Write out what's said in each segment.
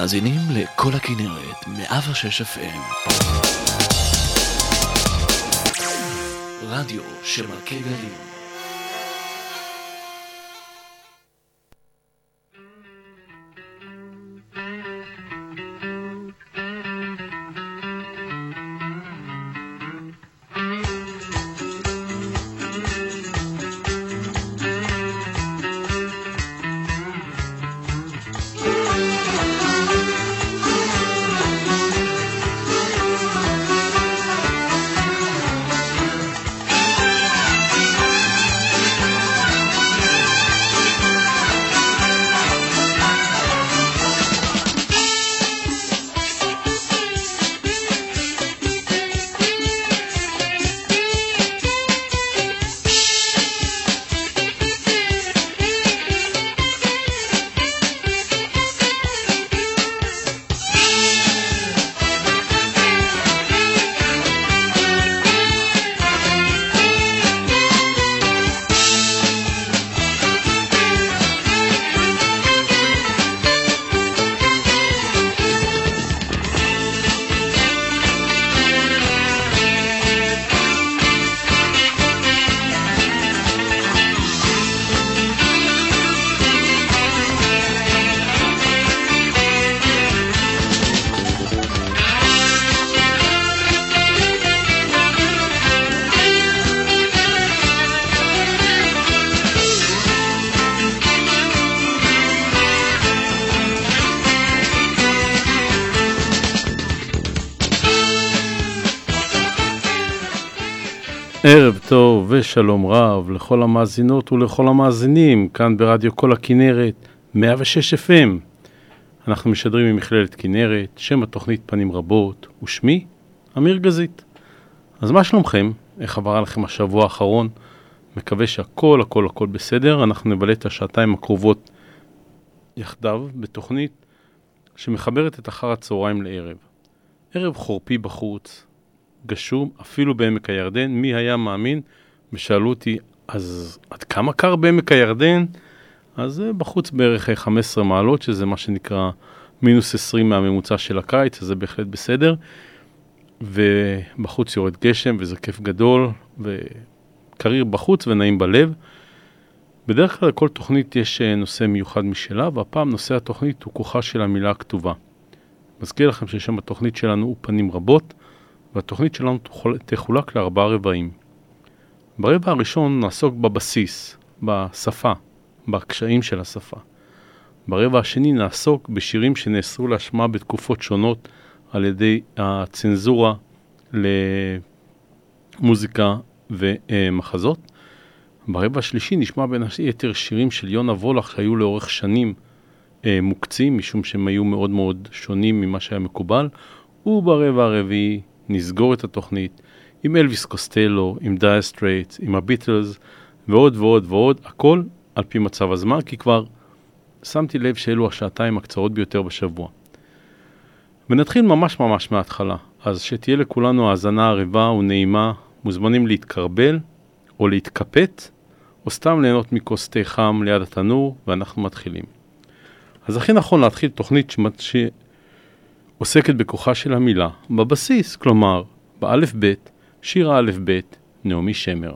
מאזינים לכל הכנרת, 106 FM. רדיו שמלכי גלים. טוב ושלום רב לכל המאזינות ולכל המאזינים כאן ברדיו כל הכנרת 106 FM. אנחנו משדרים ממכללת כנרת, שם התוכנית פנים רבות, ושמי אמיר גזית. אז מה שלומכם? איך עבר עליכם השבוע האחרון? מקווה שהכל הכל הכל בסדר. אנחנו נבלה את השעתיים הקרובות יחדיו בתוכנית שמחברת את אחר הצהריים לערב. ערב חורפי בחוץ, גשום, אפילו בעמק הירדן. מי היה מאמין? ושאלו אותי, אז עד כמה קר בעמק הירדן? אז בחוץ בערך 15 מעלות, שזה מה שנקרא מינוס 20 מהממוצע של הקיץ, אז זה בהחלט בסדר. ובחוץ יורד גשם וזה כיף גדול, וקריר בחוץ ונעים בלב. בדרך כלל לכל תוכנית יש אה, נושא מיוחד משלה, והפעם נושא התוכנית הוא כוחה של המילה הכתובה. מזכיר לכם ששם התוכנית שלנו הוא פנים רבות, והתוכנית שלנו תחולק לארבעה רבעים. ברבע הראשון נעסוק בבסיס, בשפה, בקשיים של השפה. ברבע השני נעסוק בשירים שנאסרו להשמעה בתקופות שונות על ידי הצנזורה למוזיקה ומחזות. ברבע השלישי נשמע בין היתר שירים של יונה וולך שהיו לאורך שנים אה, מוקצים, משום שהם היו מאוד מאוד שונים ממה שהיה מקובל. וברבע הרביעי נסגור את התוכנית עם אלוויס קוסטלו, עם דייר סטרייטס, עם הביטלס ועוד ועוד ועוד, הכל על פי מצב הזמן, כי כבר שמתי לב שאלו השעתיים הקצרות ביותר בשבוע. ונתחיל ממש ממש מההתחלה, אז שתהיה לכולנו האזנה ערבה ונעימה, מוזמנים להתכרבל או להתקפט, או סתם ליהנות מכוס תה חם ליד התנור, ואנחנו מתחילים. אז הכי נכון להתחיל תוכנית שמת... עוסקת בכוחה של המילה בבסיס, כלומר, באלף בית, שיר האלף בית, נעמי שמר.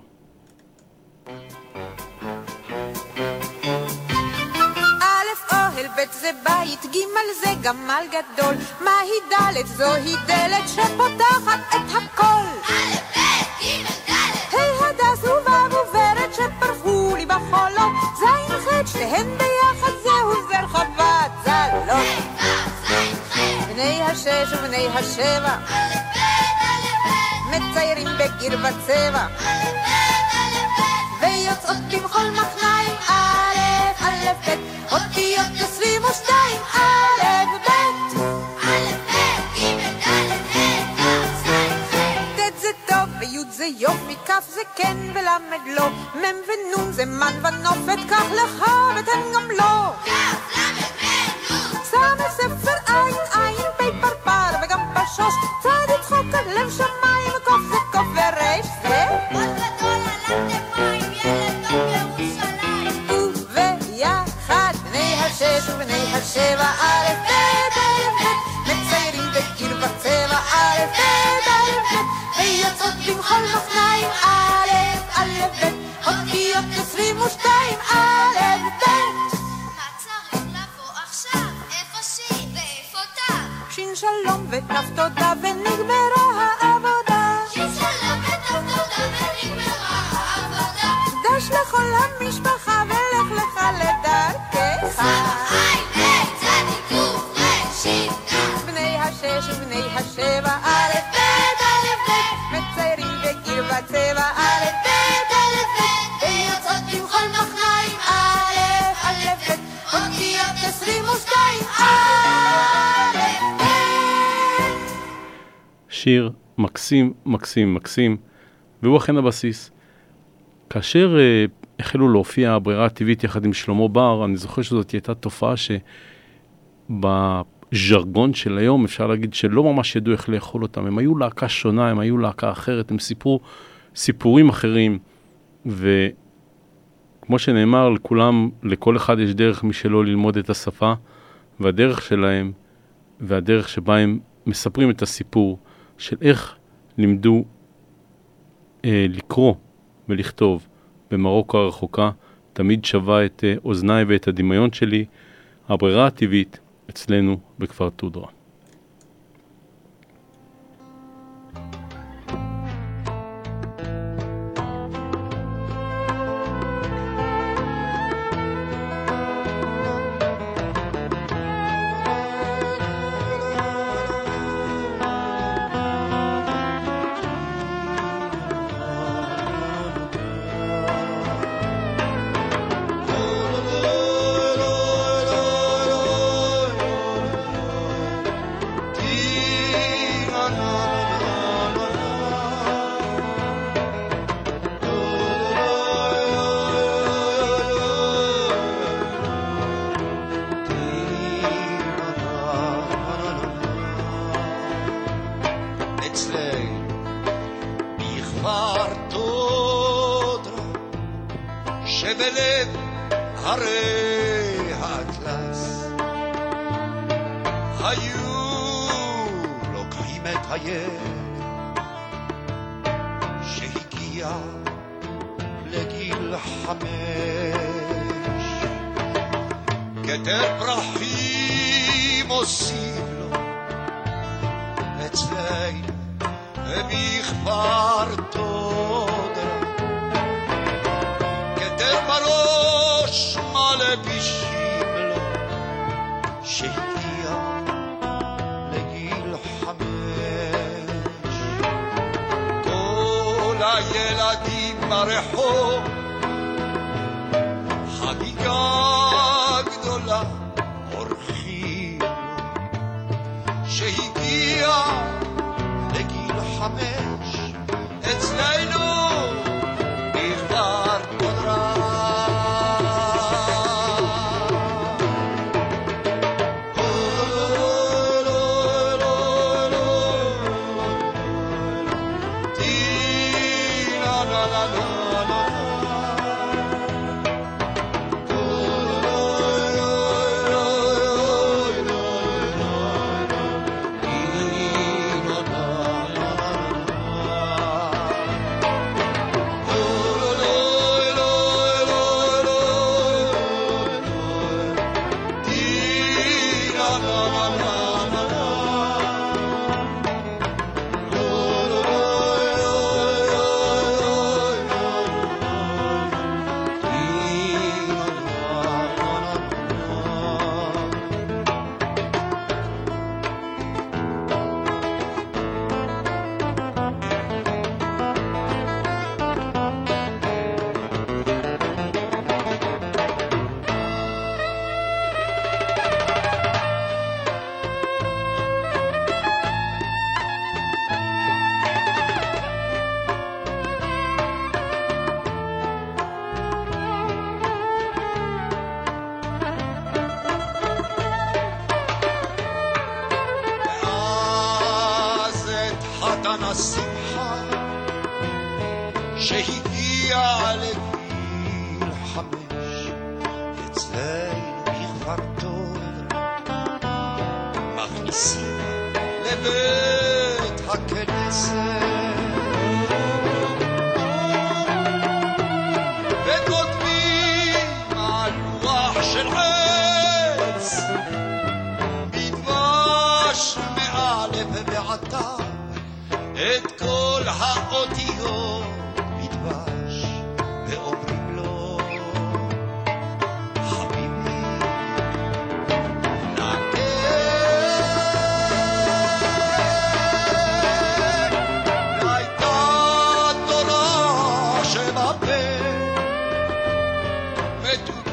זה בית, ג' זה גמל גדול, מהי ד' זוהי דלת שפותחת את הכל. א', ב', ג', ד'. ה' הדס ו' ורד שפרחו לי בחולות, ז' ח' שתיהן ביחד זהו זר חבצלות. בני השש ובני השבע מציירים בגיר וצבע. ויוצאות במחול מחניים א', א', ב', אותיות עשרים ושתיים א', ב' זה יופי, כף זה כן ולמד לא, מ' ונ' זה מן ונופת, קח לך ותן גם לו. כף, למד, ס' ספר עין, עין, פ' פרפר לחשוש, צעד יצחק עד לב שמיים, קוף וקוף ורש זה. עוד גדול על הכתפיים, ילד טוב ירושלים. וביחד, בני השש ובני השבע, א', ב', א', ב', מציירים בקיר וצבע, א', ב', א', ב', ויוצאות במחול מחניים, א', שלום שיר מקסים, מקסים, מקסים, והוא אכן הבסיס. כאשר אה, החלו להופיע הברירה הטבעית יחד עם שלמה בר, אני זוכר שזאת הייתה תופעה שבז'רגון של היום אפשר להגיד שלא ממש ידעו איך לאכול אותם. הם היו להקה שונה, הם היו להקה אחרת, הם סיפרו סיפורים אחרים, וכמו שנאמר, לכולם, לכל אחד יש דרך משלו ללמוד את השפה, והדרך שלהם, והדרך שבה הם מספרים את הסיפור של איך לימדו אה, לקרוא ולכתוב במרוקו הרחוקה, תמיד שווה את אה, אוזניי ואת הדמיון שלי, הברירה הטבעית אצלנו בכפר טודרה.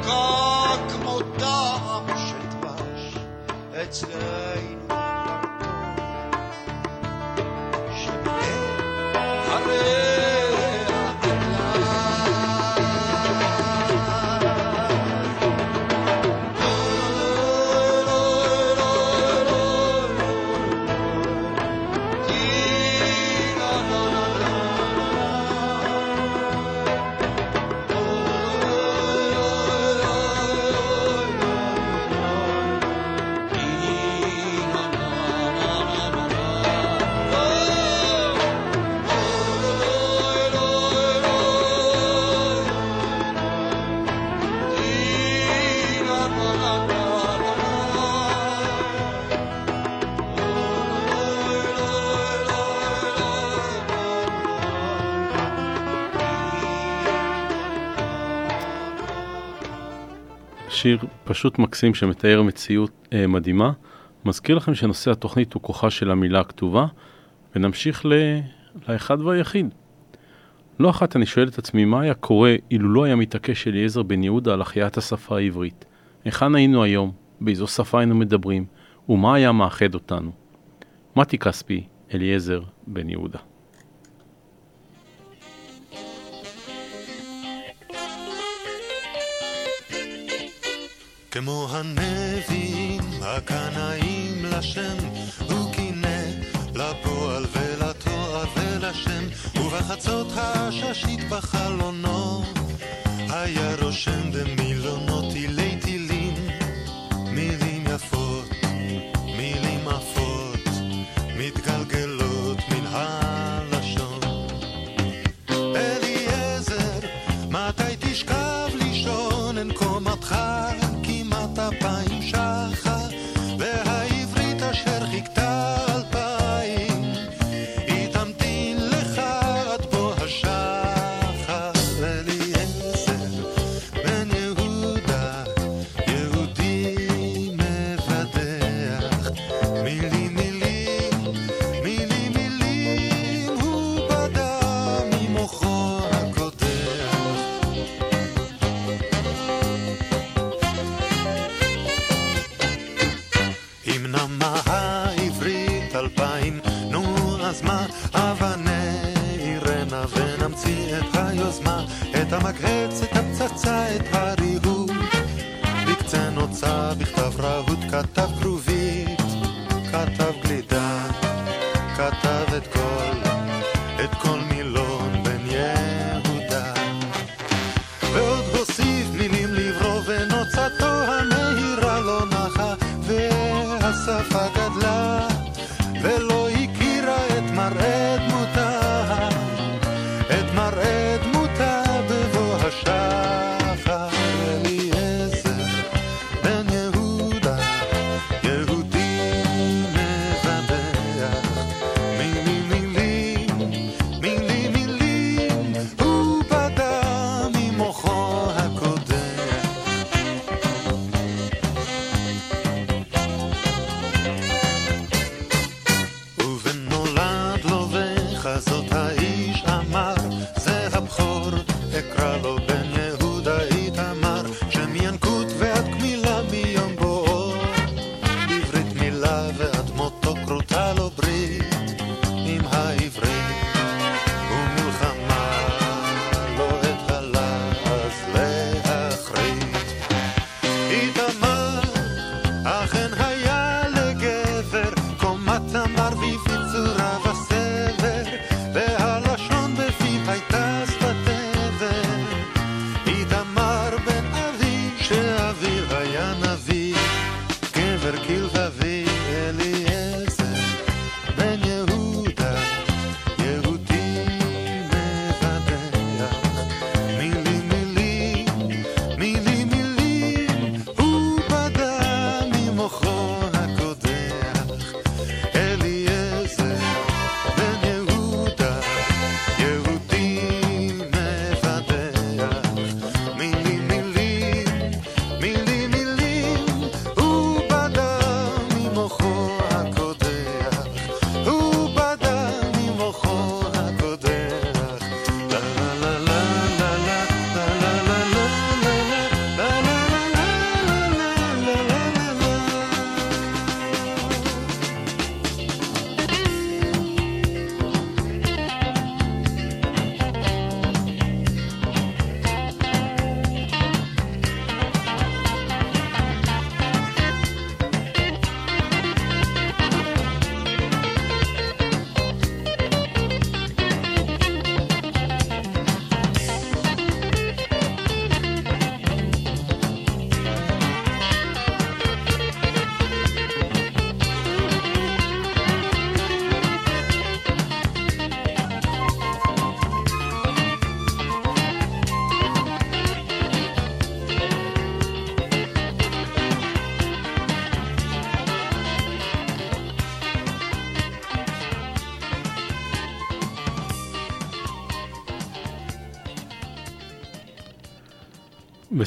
מתוקה כמו טעם של דבש, אצלנו שיר פשוט מקסים שמתאר מציאות אה, מדהימה. מזכיר לכם שנושא התוכנית הוא כוחה של המילה הכתובה, ונמשיך ל... לאחד והיחיד. לא אחת אני שואל את עצמי מה היה קורה אילו לא היה מתעקש אליעזר בן יהודה על החייאת השפה העברית. היכן היינו היום? באיזו שפה היינו מדברים? ומה היה מאחד אותנו? מתי כספי, אליעזר בן יהודה. כמו הנביאים הקנאים לשם, הוא קינא לפועל ולתואר ולשם, ובחצות הששית בחלונו, היה רושם במילונות תילי תילים, מילים יפות,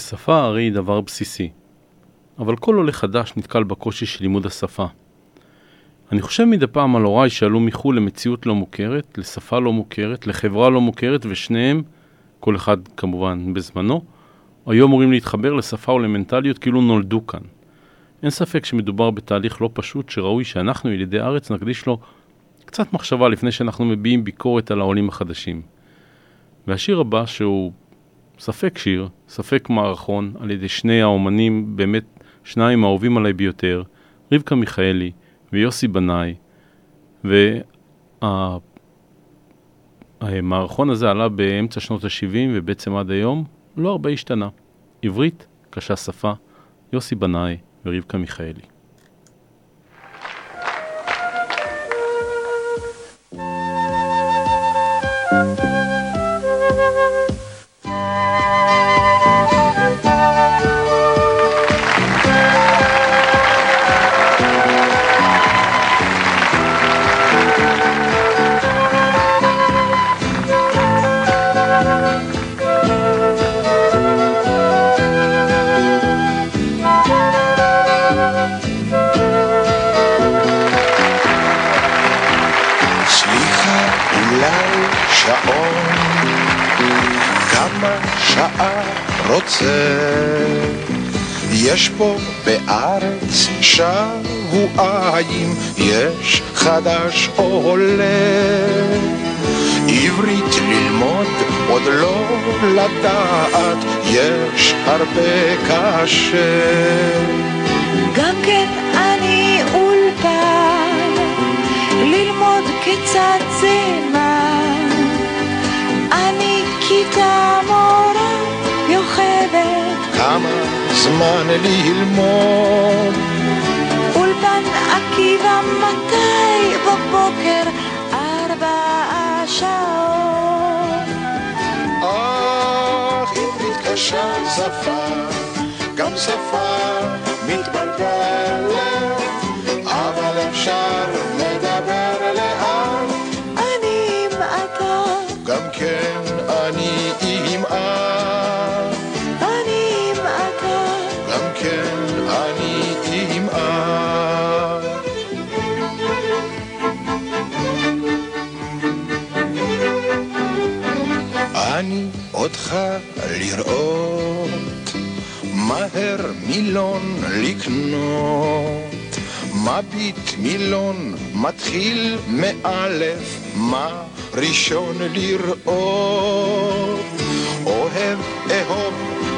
ושפה הרי היא דבר בסיסי. אבל כל עולה חדש נתקל בקושי של לימוד השפה. אני חושב מדי פעם על הוריי שעלו מחו"ל למציאות לא מוכרת, לשפה לא מוכרת, לחברה לא מוכרת, ושניהם, כל אחד כמובן בזמנו, היו אמורים להתחבר לשפה ולמנטליות כאילו נולדו כאן. אין ספק שמדובר בתהליך לא פשוט שראוי שאנחנו, ילידי הארץ, נקדיש לו קצת מחשבה לפני שאנחנו מביעים ביקורת על העולים החדשים. והשיר הבא, שהוא ספק שיר, ספק מערכון, על ידי שני האומנים, באמת שניים האהובים עליי ביותר, רבקה מיכאלי ויוסי בנאי, והמערכון הזה עלה באמצע שנות ה-70 ובעצם עד היום לא הרבה השתנה. עברית, קשה שפה, יוסי בנאי ורבקה מיכאלי. סליחה, שעה רוצה? יש פה בארץ שבועיים, יש חדש עולה. עברית ללמוד, עוד לא לדעת, יש הרבה קשה. גם כן אני אולפן, ללמוד כיצד זה מה. אני כיתה מורה יוכבת, כמה זמן ללמוד? אולפן עקיבא מתי בבוקר? ארבע שעות. אך עברית קשה שפה, גם שפה מתבלבלת, אבל אפשר לדבר לאט, אותך לראות, מהר מילון לקנות, מביט מילון מתחיל מאלף, מה ראשון לראות? אוהב, אהוב,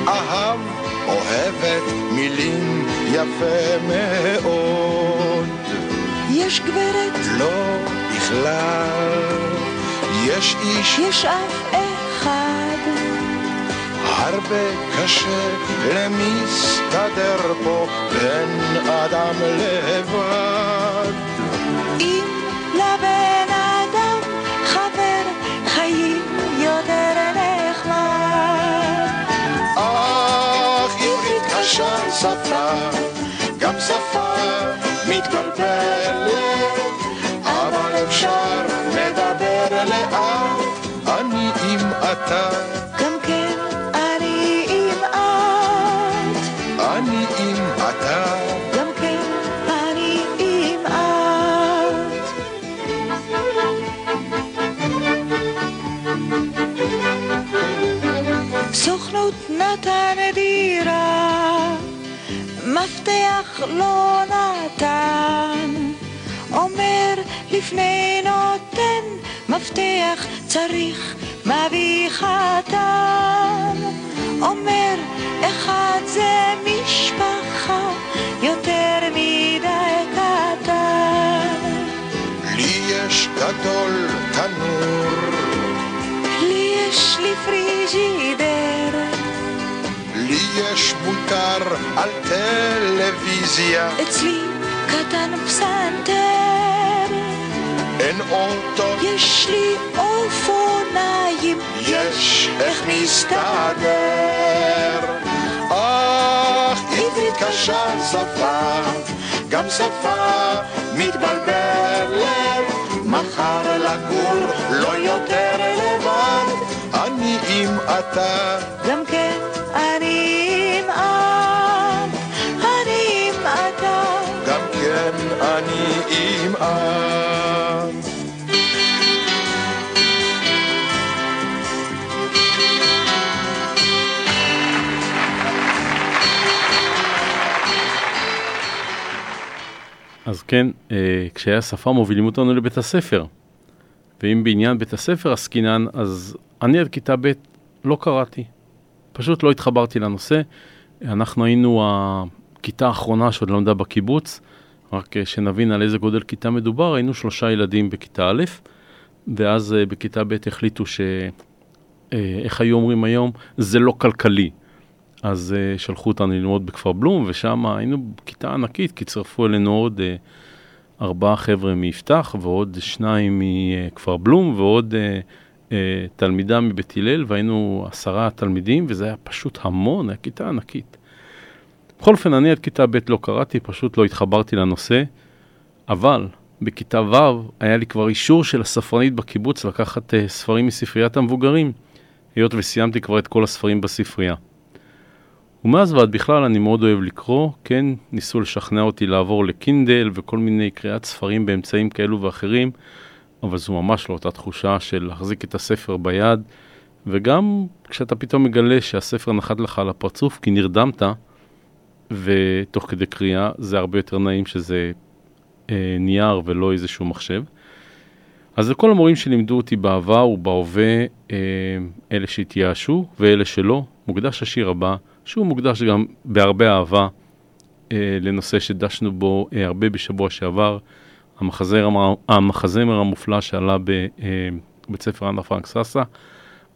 אהב, אוהבת מילים יפה מאוד. יש גברת, לא בכלל, יש איש יש אף אחד. הרבה קשה למסתדר פה בין אדם לבד. אם לבן אדם חבר חיים יותר נחמד. אך עברית קשה שפה, גם שפה מתבלבלת, אבל אפשר לדבר לאט, אני עם אתה, מפתח לא נתן, אומר לפני נותן, מפתח צריך מביא חתן, אומר אחד זה משפחה יותר מדי קטן, לי יש גדול תנור, לי יש לי פריג'ידר, יש מותר על טלוויזיה, אצלי קטן פסנתר, אין אוטו, יש לי אופניים, יש איך מסתדר. אך עברית קשה. שפה, גם שפה מתבלבלת. מחר לגור לא יותר לבד, אני עם אתה, גם כן חמאה. אז כן, אה, קשיי השפה מובילים אותנו לבית הספר. ואם בעניין בית הספר עסקינן, אז אני עד כיתה ב' לא קראתי. פשוט לא התחברתי לנושא. אנחנו היינו הכיתה האחרונה שעוד למדה בקיבוץ. רק אה, שנבין על איזה גודל כיתה מדובר, היינו שלושה ילדים בכיתה א', ואז אה, בכיתה ב' החליטו ש... אה, איך היו אומרים היום? זה לא כלכלי. אז שלחו אותנו ללמוד בכפר בלום, ושם היינו בכיתה ענקית, כי צירפו אלינו עוד ארבעה חבר'ה מיפתח, ועוד שניים מכפר בלום, ועוד תלמידה מבית הלל, והיינו עשרה תלמידים, וזה היה פשוט המון, היה כיתה ענקית. בכל אופן, אני עד כיתה ב' לא קראתי, פשוט לא התחברתי לנושא, אבל בכיתה ו' היה לי כבר אישור של הספרנית בקיבוץ לקחת uh, ספרים מספריית המבוגרים, היות וסיימתי כבר את כל הספרים בספרייה. ומאז ועד בכלל אני מאוד אוהב לקרוא, כן, ניסו לשכנע אותי לעבור לקינדל וכל מיני קריאת ספרים באמצעים כאלו ואחרים, אבל זו ממש לא אותה תחושה של להחזיק את הספר ביד, וגם כשאתה פתאום מגלה שהספר נחת לך על הפרצוף כי נרדמת, ותוך כדי קריאה זה הרבה יותר נעים שזה אה, נייר ולא איזשהו מחשב. אז לכל המורים שלימדו אותי בעבר ובהווה, אה, אלה שהתייאשו ואלה שלא, מוקדש השיר הבא. שהוא מוקדש גם בהרבה אהבה אה, לנושא שדשנו בו אה, הרבה בשבוע שעבר, המחזר, המחזמר המופלא שעלה בבית אה, ספר אנה פרנק סאסה.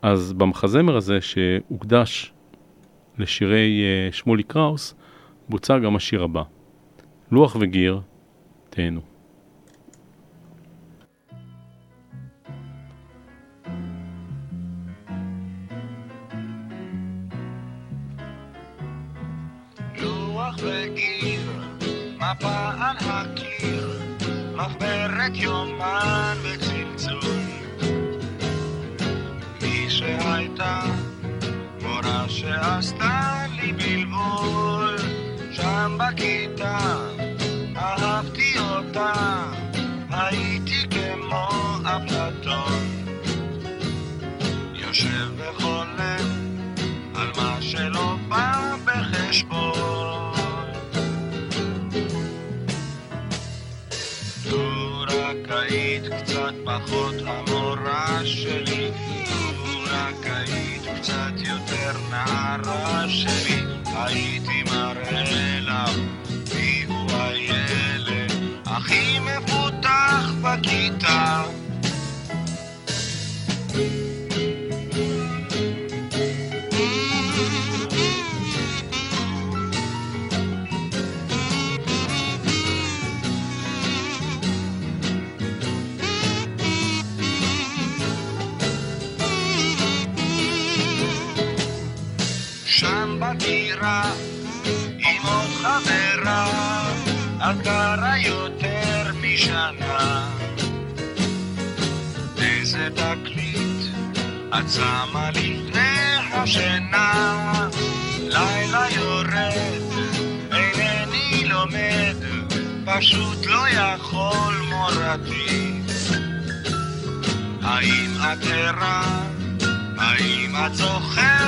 אז במחזמר הזה שהוקדש לשירי אה, שמולי קראוס, בוצע גם השיר הבא. לוח וגיר, תהנו. מפה על הקיר, מחברת יומן בכיתה אהבתי אותה, הייתי כמו אפלטון. יושב וחולם על מה שלא בא בחשבון. לו רק היית קצת פחות המורה שלי, לו רק היית קצת יותר נערה שלי, הייתי מראה הכי מפותח בכיתה. בטירה עם עוד חברה, את גרה משנה. איזה תקליט את שמה לפני השינה, לילה יורד, אינני לומד, פשוט לא יכול מורתי. האם את ערה? האם את זוכרת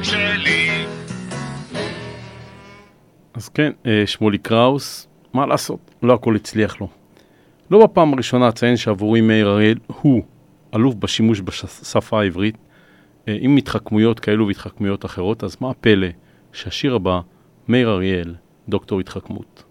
המציאות שלי. אז כן, אה, שמולי קראוס, מה לעשות, לא הכל הצליח לו. לא בפעם הראשונה אציין שעבורי מאיר אריאל הוא אלוף בשימוש בשפה העברית, אה, עם התחכמויות כאלו והתחכמויות אחרות, אז מה הפלא שהשיר הבא, מאיר אריאל, דוקטור התחכמות.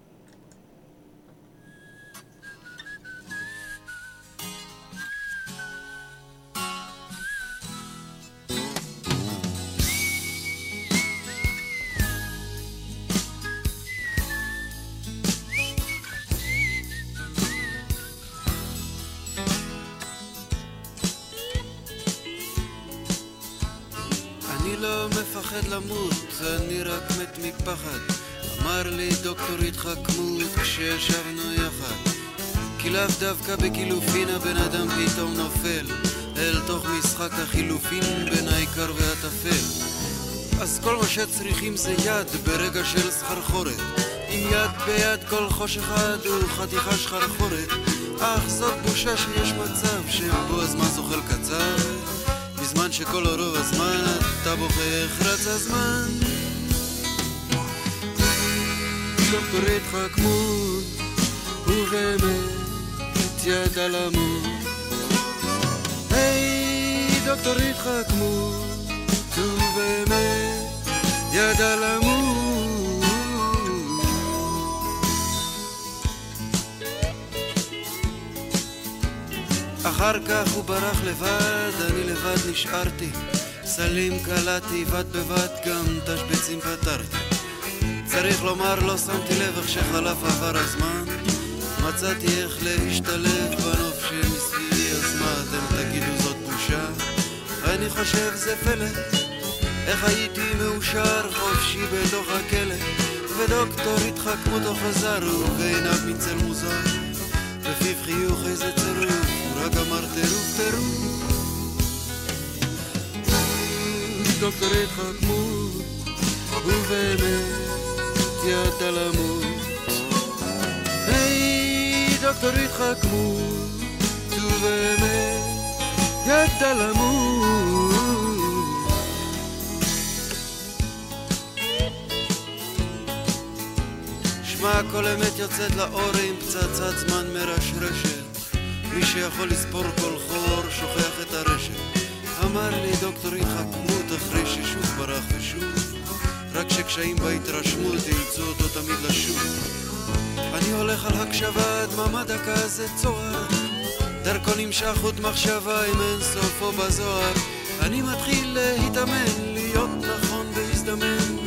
אני רק מת מפחד. אמר לי דוקטור התחכמות כשישבנו יחד. כי לאו דווקא בקילופין הבן אדם פתאום נופל אל תוך משחק החילופין בין העיקר והטפל. אז כל מה שצריכים זה יד ברגע של סחרחורת. עם יד ביד כל חוש אחד הוא חתיכה שחרחורת. אך זאת בושה שיש מצב שבו הזמן זוחל קצר. בזמן שכל רוב הזמן אתה בוכה איך רץ הזמן דוקטור התחכמות ובאמת ידע למות היי דוקטור התחכמות ובאמת ידע למות אחר כך הוא ברח לבד, אני לבד נשארתי. סלים קלעתי, בד בבד גם תשבצים פתרתי. צריך לומר, לא שמתי לב איך שחלף עבר הזמן. מצאתי איך להשתלב בנוף שמסביבי, אז מה אתם תגידו זאת בושה? אני חושב זה פלא, איך הייתי מאושר חופשי בתוך הכלא. ודוקטור התחכמותו חזר, ובעיניו מצל מוזר. בפיו חיוך איזה צירוף, הוא רק אמר טירוף טירוף. דוקטור התחכמות, ובאמת ידע למות. היי דוקטור התחכמות, ובאמת ידע למות. שמע, כל אמת יוצאת לאור עם פצצת זמן מרשרשת. מי שיכול לספור כל חור, שוכח את הרשת. אמר לי דוקטור התחכמות אחרי ששוב ברח ושוב. רק שקשיים בהתרשמות אילצו אותו תמיד לשוב. אני הולך על הקשבה, דממה דקה זה צוהר. דרכו נמשך חוט מחשבה עם אין סופו בזוהר. אני מתחיל להתאמן, להיות נכון והזדמן.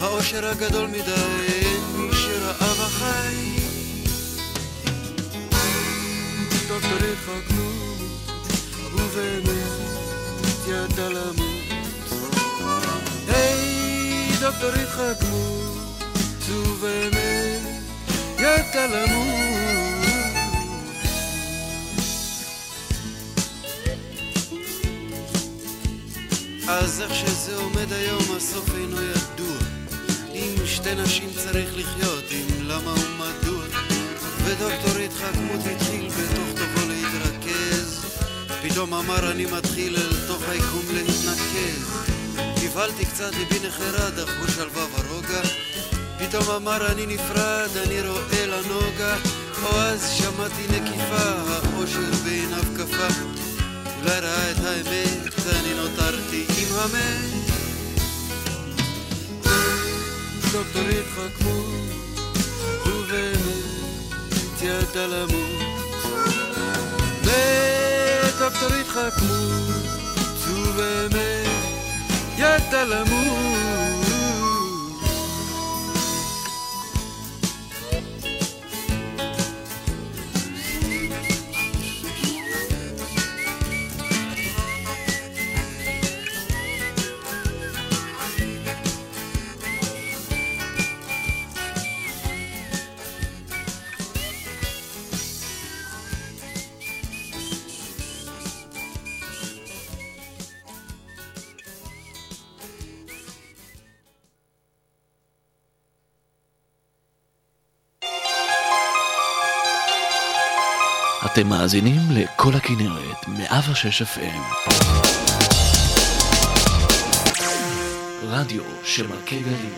האושר הגדול מדי, אין מי שראה בחי. דוקטור התחכמות, ובאמת ידע למות. דוקטור התחכמות, ובאמת ידע למות. אז איך שזה עומד היום, הסוף אינו ידוע. עם שתי נשים צריך לחיות, אם למה ומדוע. ודוקטור התחכמות התחיל בתוך תוכו להתרכז. פתאום אמר אני מתחיל אל תוך היקום להתנקז. נבהלתי קצת ליבי נחרד, אך בו שלווה ורוגע. פתאום אמר אני נפרד, אני רואה לנוגה. או אז שמעתי נקיפה, האושר בעיניו קפה. אולי ראה את האמת, ואני נותרתי עם המת. דוקטור התחכמות, ובאמת ידע למות. ודוקטור התחכמות, ובאמת ידע למות. אתם מאזינים לכל הכנרת, 106 FM. רדיו של מלכי גלים.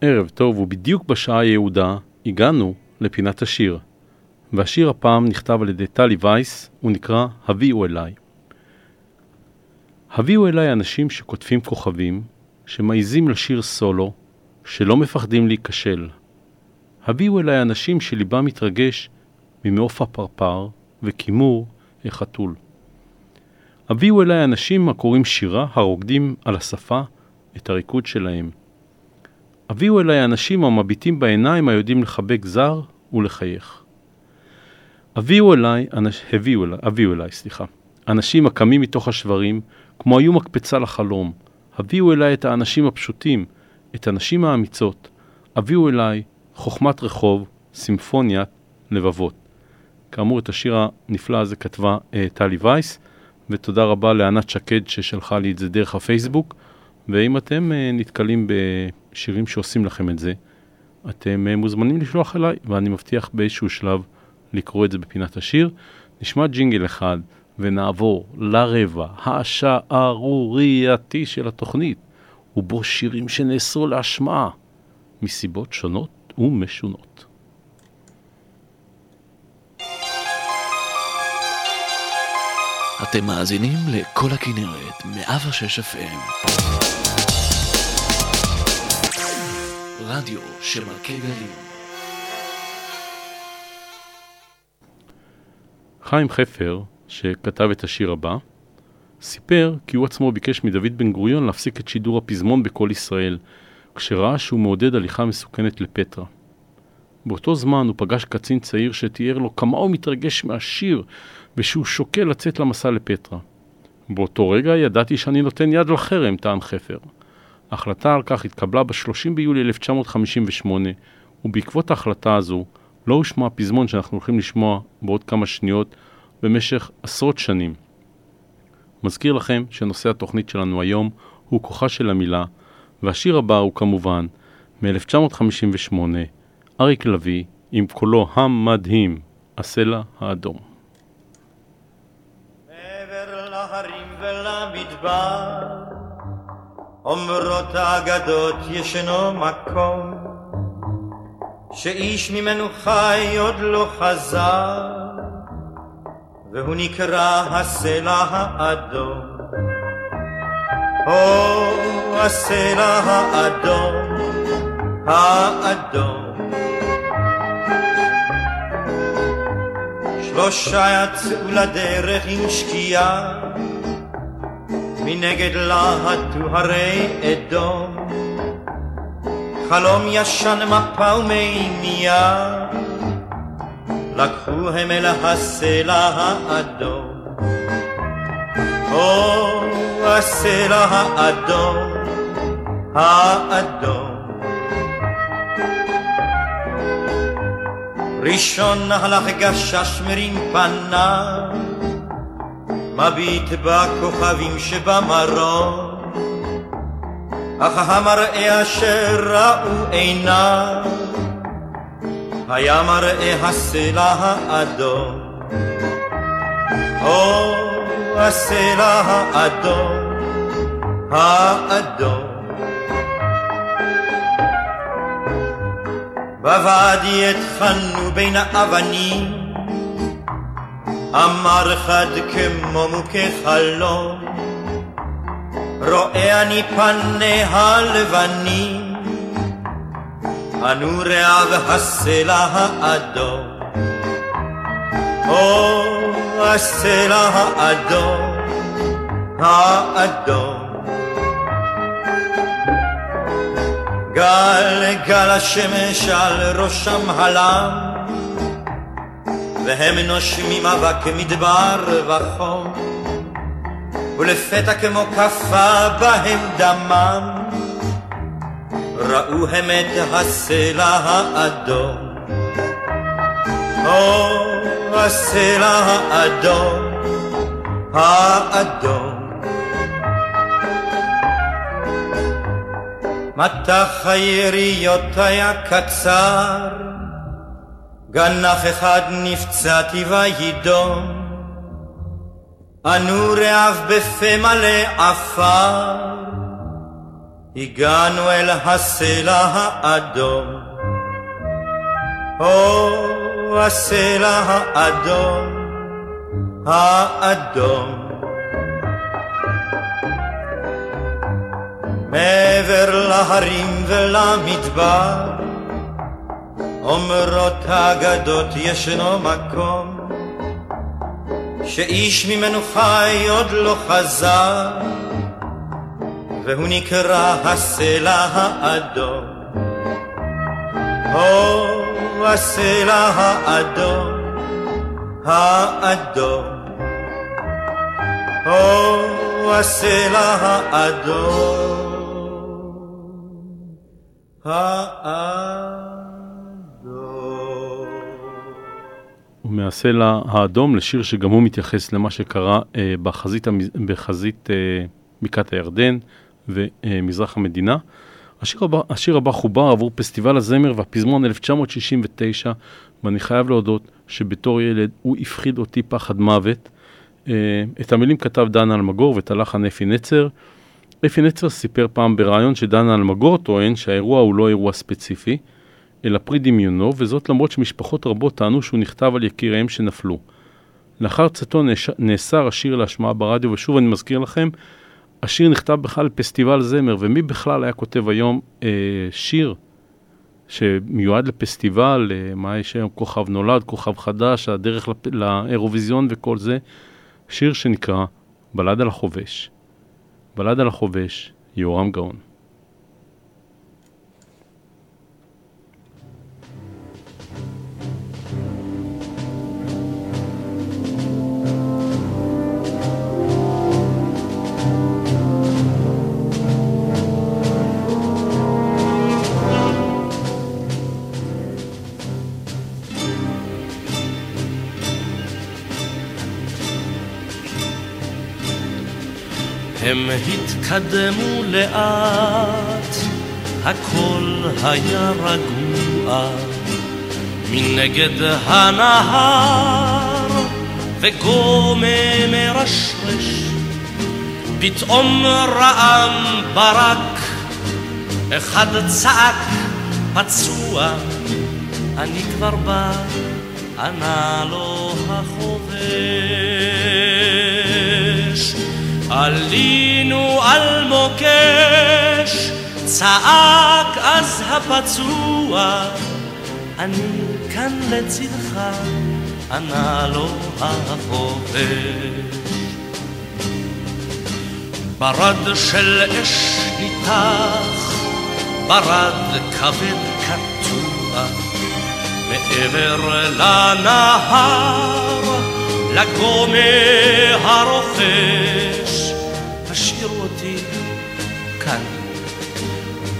ערב טוב, ובדיוק בשעה היעודה הגענו לפינת השיר. והשיר הפעם נכתב על ידי טלי וייס, הוא נקרא "הביאו אליי". הביאו אליי אנשים שכותבים כוכבים, שמעיזים לשיר סולו, שלא מפחדים להיכשל. הביאו אליי אנשים שליבם מתרגש ממעוף הפרפר וכימור החתול. הביאו אליי אנשים הקוראים שירה, הרוקדים על השפה את הריקוד שלהם. הביאו אליי אנשים המביטים בעיניים היודעים לחבק זר ולחייך. הביאו אליי, אנש... הביאו אליי, הביאו אליי, סליחה, אנשים הקמים מתוך השברים, כמו היו מקפצה לחלום. הביאו אליי את האנשים הפשוטים, את הנשים האמיצות. הביאו אליי חוכמת רחוב, סימפוניית לבבות. כאמור, את השיר הנפלא הזה כתבה אה, טלי וייס, ותודה רבה לענת שקד ששלחה לי את זה דרך הפייסבוק. ואם אתם אה, נתקלים בשירים שעושים לכם את זה, אתם אה, מוזמנים לשלוח אליי, ואני מבטיח באיזשהו שלב לקרוא את זה בפינת השיר. נשמע ג'ינגל אחד ונעבור לרבע השערורייתי של התוכנית, ובו שירים שנאסרו להשמעה מסיבות שונות ומשונות. אתם מאזינים לכל הכנרת, 106 FM. רדיו שמכה גלים. חיים חפר, שכתב את השיר הבא, סיפר כי הוא עצמו ביקש מדוד בן גוריון להפסיק את שידור הפזמון בקול ישראל, כשראה שהוא מעודד הליכה מסוכנת לפטרה. באותו זמן הוא פגש קצין צעיר שתיאר לו כמה הוא מתרגש מהשיר ושהוא שוקל לצאת למסע לפטרה. באותו רגע ידעתי שאני נותן יד לחרם, טען חפר. ההחלטה על כך התקבלה ב-30 ביולי 1958, ובעקבות ההחלטה הזו לא הושמע הפזמון שאנחנו הולכים לשמוע בעוד כמה שניות במשך עשרות שנים. מזכיר לכם שנושא התוכנית שלנו היום הוא כוחה של המילה, והשיר הבא הוא כמובן מ-1958, אריק לביא עם קולו המדהים, הסלע האדום. אומרות האגדות ישנו מקום, שאיש ממנו חי עוד לא חזר, והוא נקרא הסלע האדום. או הסלע האדום, האדום. שלושה יצאו לדרך עם שקיעה, מנגד להטו הרי אדום. חלום ישן מפה ומימייה, לקחו הם אל הסלע האדום. או הסלע האדום, האדום. ראשון הלך גשש מרים פניו, מביט בכוכבים שבמרום, אך המראה אשר ראו עיניו, היה מראה הסלע האדום. או הסלע האדום, האדום. בוואדי התחלנו בין האבנים, אמר אחד כמו מוכה חלום, רואה אני פניה הלבנים, הנוריה והסלע האדום. או הסלע האדום, האדום. גל גל השמש על ראשם הלם, והם נושמים אבק מדבר וחום, ולפתע כמו כפה בהם דמם, ראו הם את הסלע האדום. או הסלע האדום, האדום. מטח היריות היה קצר, גנח אחד נפצעתי וידום, אנו רעב בפה מלא עפר, הגענו אל הסלע האדום. או, הסלע האדום, האדום. מעבר להרים ולמדבר, אומרות האגדות ישנו מקום, שאיש ממנו חי עוד לא חזר, והוא נקרא הסלע האדום. או, הסלע האדום, האדום. או, הסלע האדום. ומהסלע האדום לשיר שגם הוא מתייחס למה שקרה אה, בחזית, המז... בחזית אה, בקעת הירדן ומזרח המדינה. השיר הבא, השיר הבא חובר עבור פסטיבל הזמר והפזמון 1969, ואני חייב להודות שבתור ילד הוא הפחיד אותי פחד מוות. אה, את המילים כתב דן אלמגור ואת הלחן אפי נצר. אפי נצר סיפר פעם בריאיון שדן אלמגור טוען שהאירוע הוא לא אירוע ספציפי, אלא פרי דמיונו, וזאת למרות שמשפחות רבות טענו שהוא נכתב על יקיריהם שנפלו. לאחר צאתו נאסר השיר להשמעה ברדיו, ושוב אני מזכיר לכם, השיר נכתב בכלל לפסטיבל זמר, ומי בכלל היה כותב היום אה, שיר שמיועד לפסטיבל, אה, מה יש היום, כוכב נולד, כוכב חדש, הדרך. לאירוויזיון וכל זה, שיר שנקרא בלד על החובש. בלד על החובש, יורם גאון. התקדמו לאט, הכל היה רגוע, מנגד הנהר וגומה מרשרש, פתאום רעם ברק, אחד צעק פצוע, אני כבר בא, ענה לו החובש. עלינו על מוקש, צעק אז הפצוע, אני כאן לצדך, ענה לו החובש. ברד של אש ניתח, ברד כבד קטוע, מעבר לנהר, לגומה הרוכש,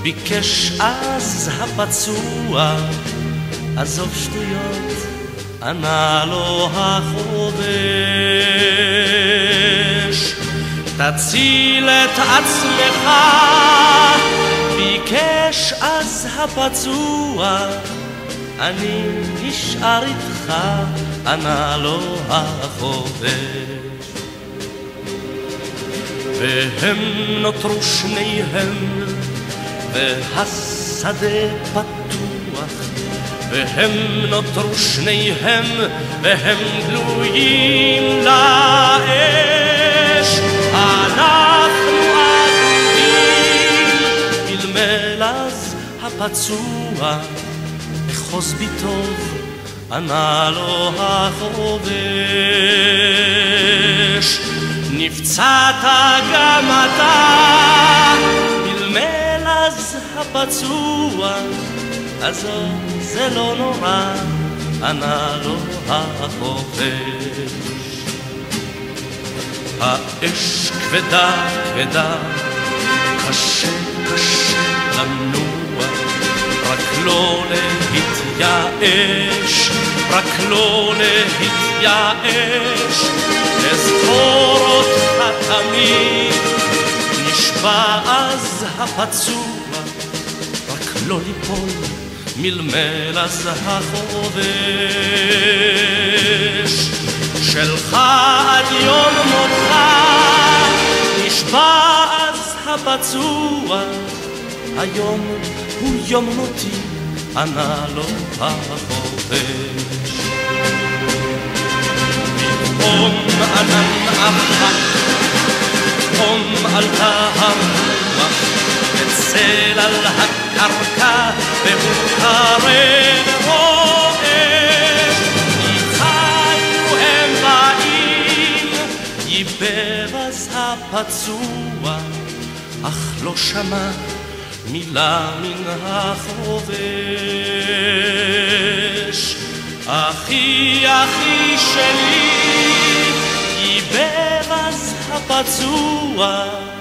ביקש אז הפצוע, עזוב שטויות, ענה לו החובש. תציל את עצמך, ביקש אז הפצוע, אני נשאר איתך, ענה לו החובש. והם נותרו שניהם, והשדה פתוח, והם נותרו שניהם, והם גלויים לאש. אנחנו אדומים, מלמל אז הפצוע, אחוז בי טוב, ענה לו החובש. נפצעת גם אתה, הפצוע, עזוב, זה לא נורא, ענה לו החופש. האש כבדה כבדה, קשה קשה לנוע, רק לא להתייאש, רק לא להתייאש. אזכור אותך תמיד, נשבע אז הפצוע, לא ליפול, מלמל אז החובש. שלך עד יום מותך, נשבע אז הפצוע, היום הוא יום מותי, ענה לו החופש. פתאום ענן אחת, פתאום עלתה הרוח, וצל על הקרקע, והוא קרב רואה. איתנו הם באים, ייבב אז הפצוע, אך לא שמע מילה מן החובש. אחי, אחי שלי, ייבב אז הפצוע.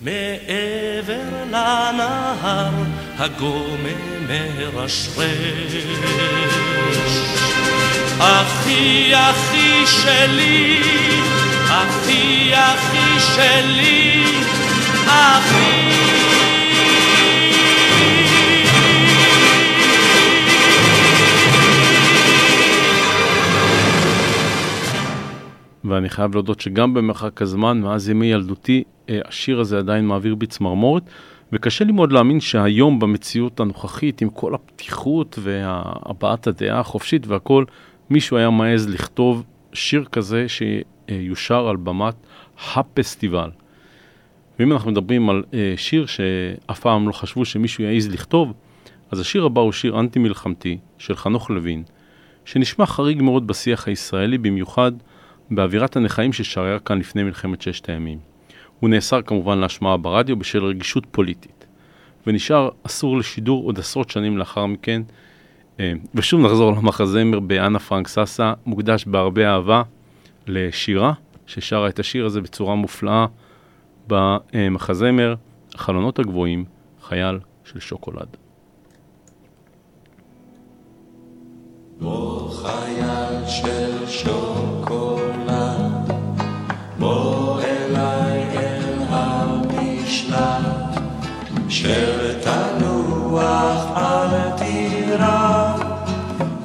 מעבר לנהר הגומם מרשרש. אחי, אחי שלי, אחי, אחי שלי, אחי. ואני חייב להודות שגם במרחק הזמן, מאז ימי ילדותי, אה, השיר הזה עדיין מעביר בי צמרמורת, וקשה לי מאוד להאמין שהיום במציאות הנוכחית, עם כל הפתיחות והבעת הדעה החופשית והכל, מישהו היה מעז לכתוב שיר כזה שיושר על במת הפסטיבל. ואם אנחנו מדברים על אה, שיר שאף פעם לא חשבו שמישהו יעז לכתוב, אז השיר הבא הוא שיר אנטי מלחמתי של חנוך לוין, שנשמע חריג מאוד בשיח הישראלי, במיוחד באווירת הנכאים ששרר כאן לפני מלחמת ששת הימים. הוא נאסר כמובן להשמעה ברדיו בשל רגישות פוליטית, ונשאר אסור לשידור עוד עשרות שנים לאחר מכן. אה, ושוב נחזור למחזמר באנה פרנק ססה, מוקדש בהרבה אהבה לשירה, ששרה את השיר הזה בצורה מופלאה במחזמר, החלונות הגבוהים, חייל של שוקולד. חייל של שוקולד, של תנוח אל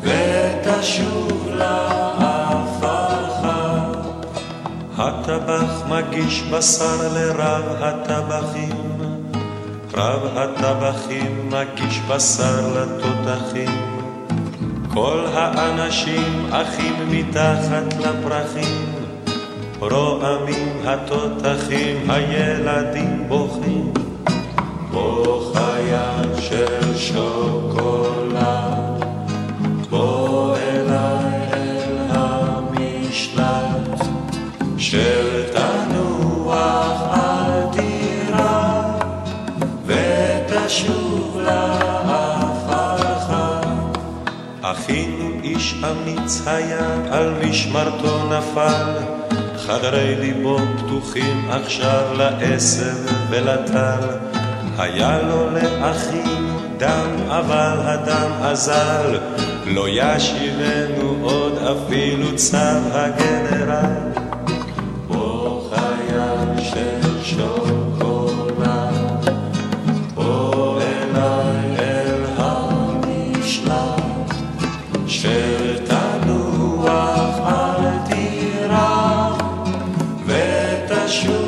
ותשוב לעפרך. הטבח מגיש בשר לרב הטבחים, רב הטבחים מגיש בשר לתותחים. כל האנשים אחים מתחת לפרחים, רועמים התותחים, הילדים בוכים. בוא חייל של שוקולד, בוא אליי אל המשלט, של תנוח אל תירא, ותשוב לעפרך. אחינו איש אמיץ היה, על משמרתו נפל, חדרי ליבו פתוחים עכשיו לעשב ולטל. היה לו לאחים דם, אבל הדם אזל, לא ישיבנו עוד אפילו צו הגנרל. בוא חייל של ותשוב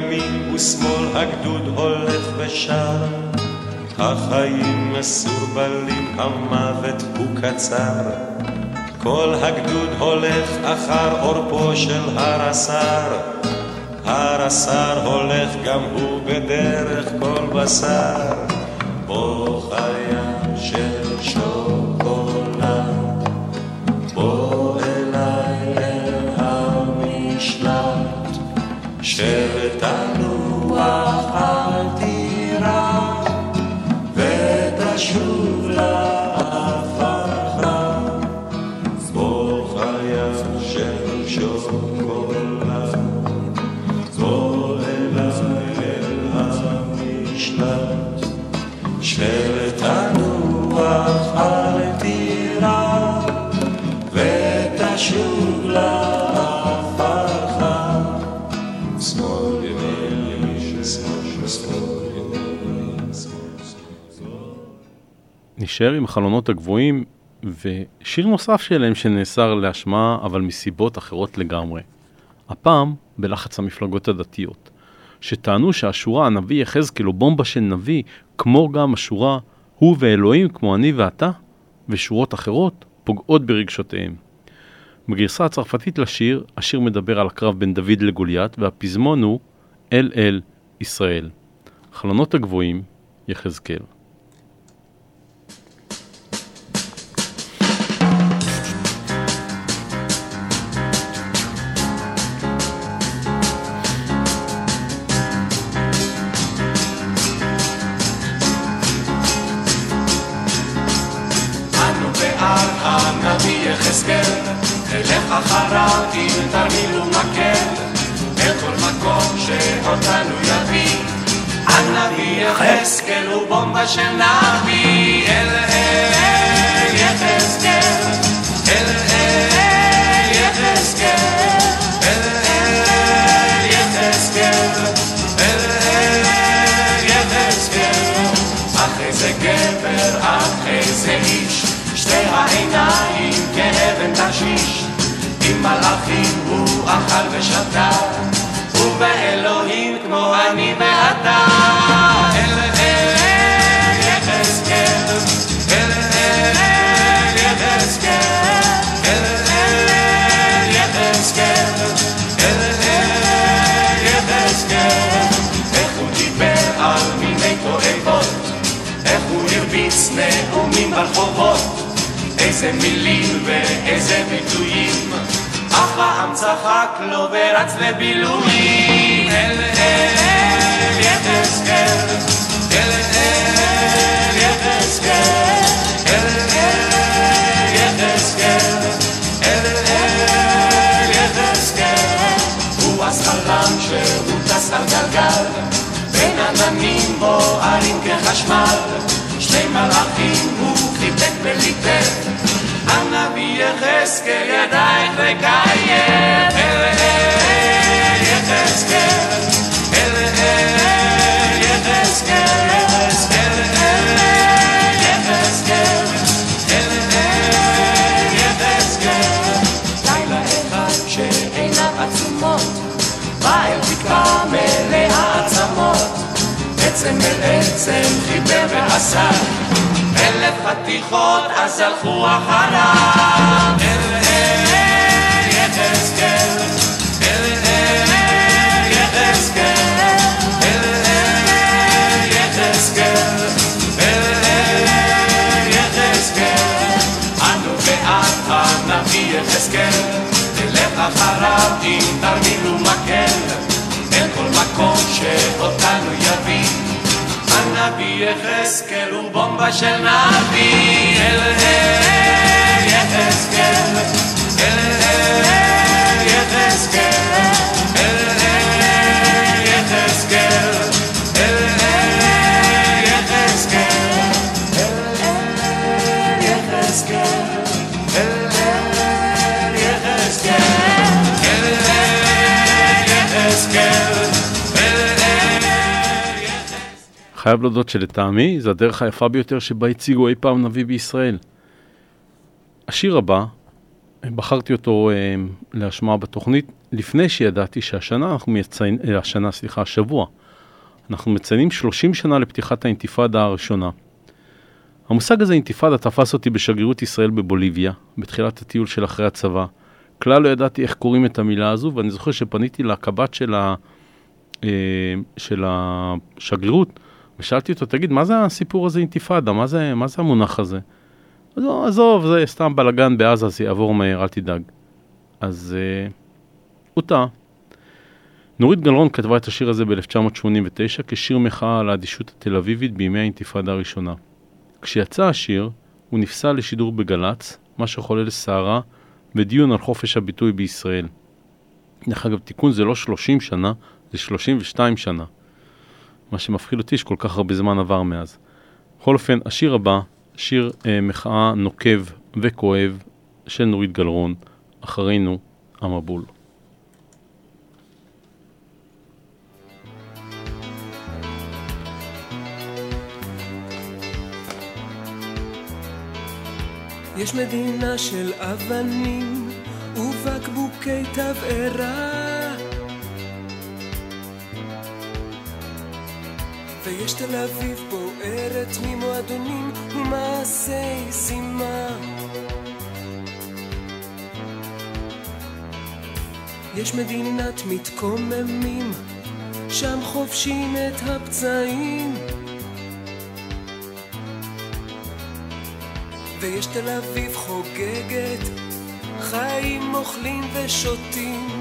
ימין ושמאל הגדוד הולך ושר, החיים מסורבלים המוות הוא קצר. כל הגדוד הולך אחר עורפו של הר הסר, הר הסר הולך גם הוא בדרך כל בשר. בוא חייל של שוקולד, בוא אליי אל המשלט, של נשאר עם החלונות הגבוהים, ושיר נוסף שלהם שנאסר להשמעה, אבל מסיבות אחרות לגמרי. הפעם בלחץ המפלגות הדתיות, שטענו שהשורה הנביא יחזקאל הוא בומבה של נביא, כמו גם השורה הוא ואלוהים כמו אני ואתה, ושורות אחרות פוגעות ברגשותיהם. בגרסה הצרפתית לשיר, השיר מדבר על הקרב בין דוד לגוליית, והפזמון הוא אל אל ישראל. חלונות הגבוהים, יחזקאל. אחריו עם תרמיל ומקל, אל כל מקום שאותנו יביא. הנביא יחזקאל הוא בומבה של נביא, אל אל יחזקאל, אל אל יחזקאל, אל אל יחזקאל, אל אל יחזקאל. אחרי זה גבר, אחרי זה איש, שתי העיניים מלאכים הוא אכל ושתה, ובאלוהים כמו אני ואתה. אל אל יחזקאל, אל אל יחזקאל, אל אל יחזקאל, אל אל יחזקאל. איך הוא דיבר על מיני תועבות, איך הוא הרביץ נאומים ברחובות, איזה מילים ואיזה ביטויים, אף העם צחק לו ורץ לבילויים. אל אל יחזקאל, אל אל יחזקאל, בוערים כחשמל, שני מלאכים הוא חיבק וליטף, הנביא יחזקאל ידע איך לקיים. אל אל יחזקאל, אל אל יחזקאל, אל אל יחזקאל, אל אל יחזקאל. לילה אחד שעיניו עצומות, בא אל תקווה מלאה עצמות, עצם אל עצם חיבר ועשה, אלף חתיכות אז הלכו אחריו. אל אל יחזקאל, אל אל יחזקאל, אל אל יחזקאל, אל אל יחזקאל. אנו בעד הנביא יחזקאל, נלך אחריו עם תרמיל ומקל, אל כל מקום שאותנו יביא. הנביא יחזקאל הוא בומבה של נביא, אל אל יחזקאל, אל אל יחזקאל, חייב להודות שלטעמי זו הדרך היפה ביותר שבה הציגו אי פעם נביא בישראל. השיר הבא, בחרתי אותו אה, להשמעה בתוכנית לפני שידעתי שהשנה אנחנו מציינים, אה, השנה סליחה, השבוע, אנחנו מציינים 30 שנה לפתיחת האינתיפאדה הראשונה. המושג הזה אינתיפאדה תפס אותי בשגרירות ישראל בבוליביה, בתחילת הטיול של אחרי הצבא. כלל לא ידעתי איך קוראים את המילה הזו, ואני זוכר שפניתי לקב"ט של, ה, אה, של השגרירות, ושאלתי אותו, תגיד, מה זה הסיפור הזה אינתיפאדה? מה זה, מה זה המונח הזה? אז הוא, עזוב, זה סתם בלאגן בעזה, זה יעבור מהר, אל תדאג. אז אה, הוא טעה. נורית גלרון כתבה את השיר הזה ב-1989 כשיר מחאה על האדישות התל אביבית בימי האינתיפאדה הראשונה. כשיצא השיר, הוא נפסל לשידור בגל"צ, מה שחולל סערה ודיון על חופש הביטוי בישראל. דרך אגב, תיקון זה לא 30 שנה, זה 32 שנה. מה שמפחיד אותי שכל כך הרבה זמן עבר מאז. בכל אופן, השיר הבא, שיר אה, מחאה נוקב וכואב של נורית גלרון, אחרינו המבול. יש מדינה של אבנים ובקבוקי תבערה ויש תל אביב בוערת ממועדונים ומעשי זימה. יש מדינת מתקוממים, שם חובשים את הפצעים. ויש תל אביב חוגגת, חיים אוכלים ושותים.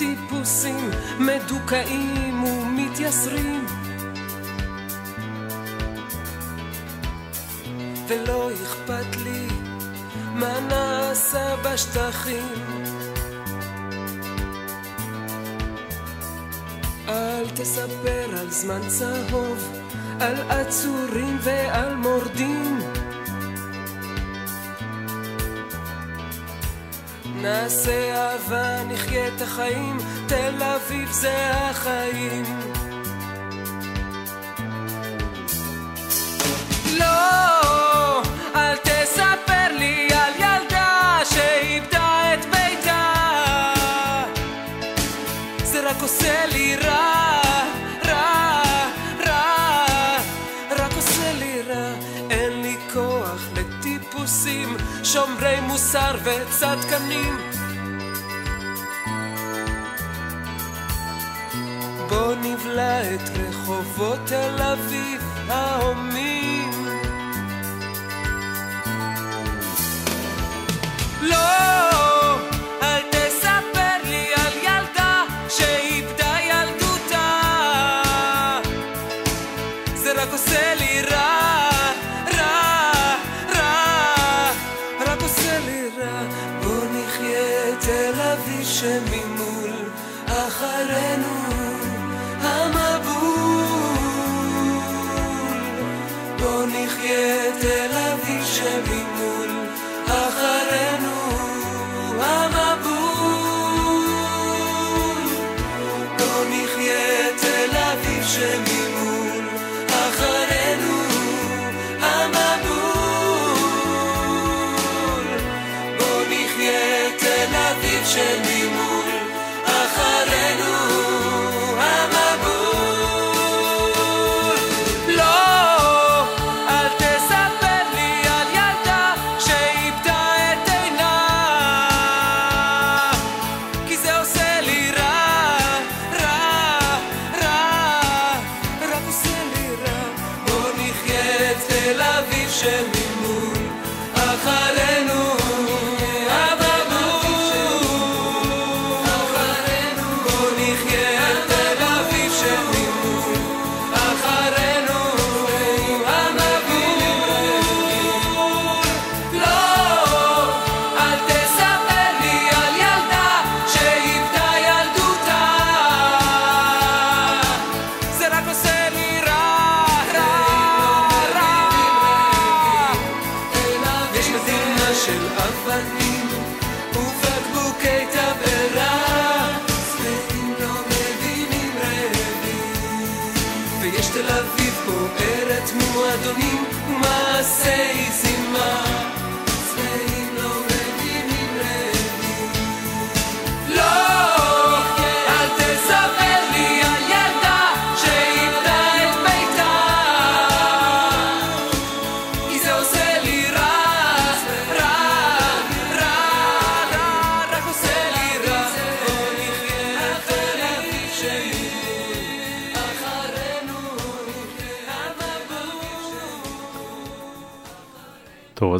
טיפוסים מדוכאים ומתייסרים. ולא אכפת לי מה נעשה בשטחים. אל תספר על זמן צהוב, על עצורים ועל מורדים. נעשה אהבה, נחיה את החיים, תל אביב זה החיים. לא! מוסר וצדקנים. בוא נבלע את רחובות תל אביב ההומים. לא!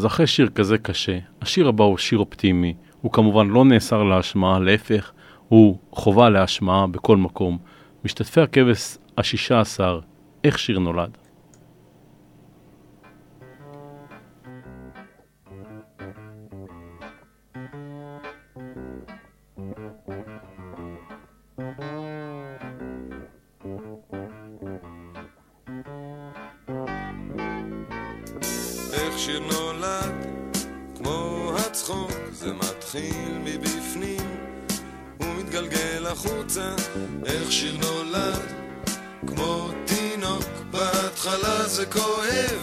אז אחרי שיר כזה קשה, השיר הבא הוא שיר אופטימי, הוא כמובן לא נאסר להשמעה, להפך, הוא חובה להשמעה בכל מקום. משתתפי הכבש השישה עשר, איך שיר נולד. השיר נולד, כמו הצחוק, זה מתחיל מבפנים, ומתגלגל החוצה, איך שיר נולד, כמו תינוק, בהתחלה זה כואב,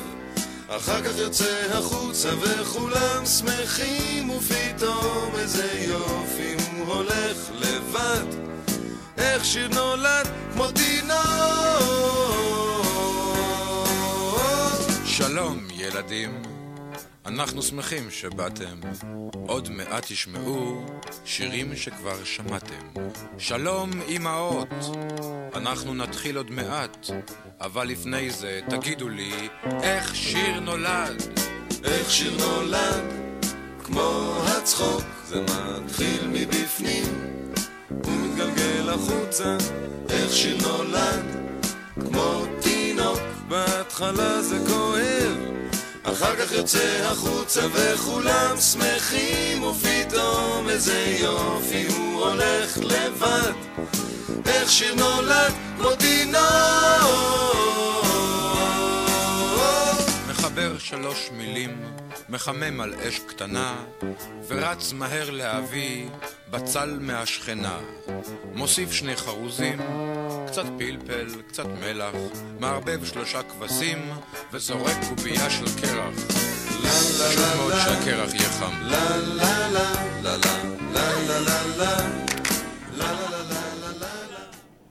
אחר כך יוצא החוצה וכולם שמחים, ופתאום איזה יופי, הוא הולך לבד, איך שיר נולד, כמו תינוק. ילדים. אנחנו שמחים שבאתם. עוד מעט תשמעו שירים שכבר שמעתם. שלום, אמהות. אנחנו נתחיל עוד מעט, אבל לפני זה תגידו לי, איך שיר נולד? איך שיר נולד, כמו הצחוק, זה מתחיל מבפנים, הוא מתגלגל החוצה, איך שיר נולד, כמו תינוק, בהתחלה זה כואב, אחר כך יוצא החוצה וכולם שמחים, ופתאום איזה יופי הוא הולך לבד, איך שיר נולד, כמו תינוק. מדבר שלוש מילים, מחמם על אש קטנה, ורץ מהר להביא בצל מהשכנה. מוסיף שני חרוזים, קצת פלפל, קצת מלח, מערבב שלושה כבשים, וזורק קובייה של קרח. חשוב מאוד שהקרח יהיה חם.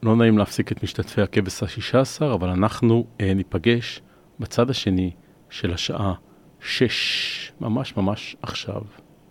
לא נעים להפסיק את משתתפי הכבש ה-16, אבל אנחנו אה, ניפגש בצד השני. של השעה שש, ממש ממש עכשיו.